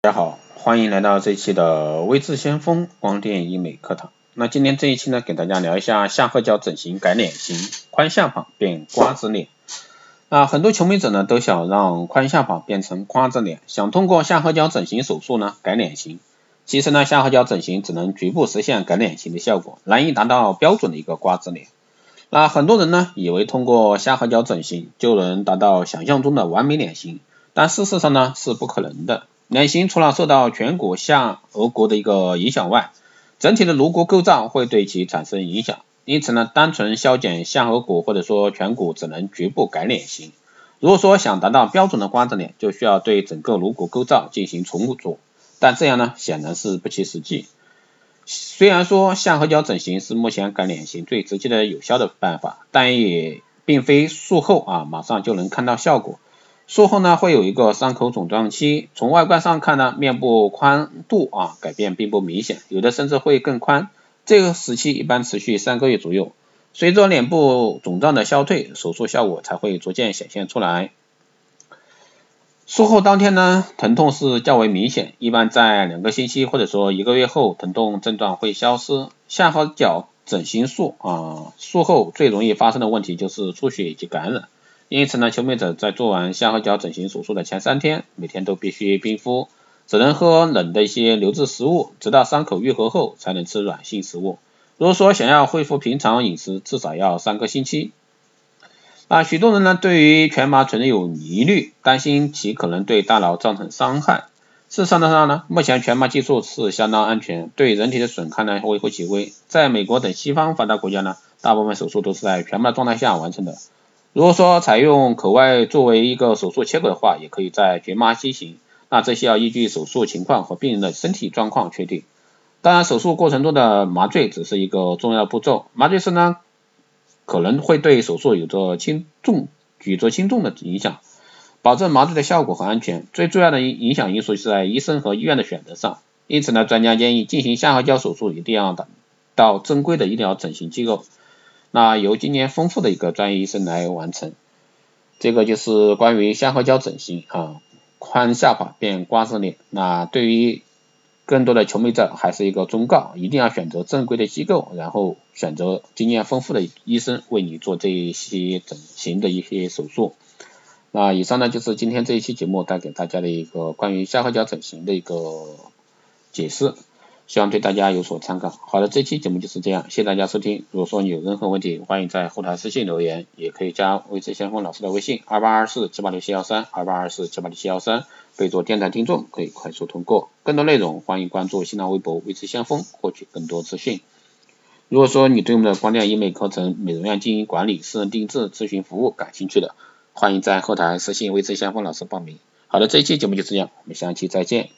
大家好，欢迎来到这一期的微智先锋光电医美课堂。那今天这一期呢，给大家聊一下下颌角整形改脸型，宽下巴变瓜子脸。啊，很多求美者呢都想让宽下巴变成瓜子脸，想通过下颌角整形手术呢改脸型。其实呢，下颌角整形只能局部实现改脸型的效果，难以达到标准的一个瓜子脸。那很多人呢以为通过下颌角整形就能达到想象中的完美脸型，但事实上呢是不可能的。脸型除了受到颧骨下颌骨的一个影响外，整体的颅骨构造会对其产生影响。因此呢，单纯削减下颌骨或者说颧骨只能局部改脸型。如果说想达到标准的瓜子脸，就需要对整个颅骨构造进行重组，但这样呢显然是不切实际。虽然说下颌角整形是目前改脸型最直接的有效的办法，但也并非术后啊马上就能看到效果。术后呢会有一个伤口肿胀期，从外观上看呢，面部宽度啊改变并不明显，有的甚至会更宽。这个时期一般持续三个月左右，随着脸部肿胀的消退，手术效果才会逐渐显现出来。术后当天呢，疼痛是较为明显，一般在两个星期或者说一个月后，疼痛症状会消失。下颌角整形术啊，术后最容易发生的问题就是出血以及感染。因此呢，求美者在做完下颌角整形手术的前三天，每天都必须冰敷，只能喝冷的一些流质食物，直到伤口愈合后才能吃软性食物。如果说想要恢复平常饮食，至少要三个星期。啊，许多人呢对于全麻存在有疑虑，担心其可能对大脑造成伤害。事实上呢，目前全麻技术是相当安全，对人体的损害呢微乎其微。在美国等西方发达国家呢，大部分手术都是在全麻状态下完成的。如果说采用口外作为一个手术切口的话，也可以在绝麻进行。那这些要依据手术情况和病人的身体状况确定。当然，手术过程中的麻醉只是一个重要步骤。麻醉师呢，可能会对手术有着轻重举足轻重的影响。保证麻醉的效果和安全，最重要的影影响因素是在医生和医院的选择上。因此呢，专家建议进行下颌角手术一定要到正规的医疗整形机构。那由经验丰富的一个专业医生来完成，这个就是关于下颌角整形啊，宽下巴变瓜子脸。那对于更多的求美者还是一个忠告，一定要选择正规的机构，然后选择经验丰富的医生为你做这一些整形的一些手术。那以上呢就是今天这一期节目带给大家的一个关于下颌角整形的一个解释。希望对大家有所参考。好的，这期节目就是这样，谢谢大家收听。如果说你有任何问题，欢迎在后台私信留言，也可以加微智先锋老师的微信二八二四七八六七幺三二八二四七八六七幺三，备注电台听众，可以快速通过。更多内容欢迎关注新浪微博微智先锋，获取更多资讯。如果说你对我们的光电医美课程、美容院经营管理、私人定制咨询服务感兴趣的，欢迎在后台私信微智先锋老师报名。好的，这一期节目就这样，我们下期再见。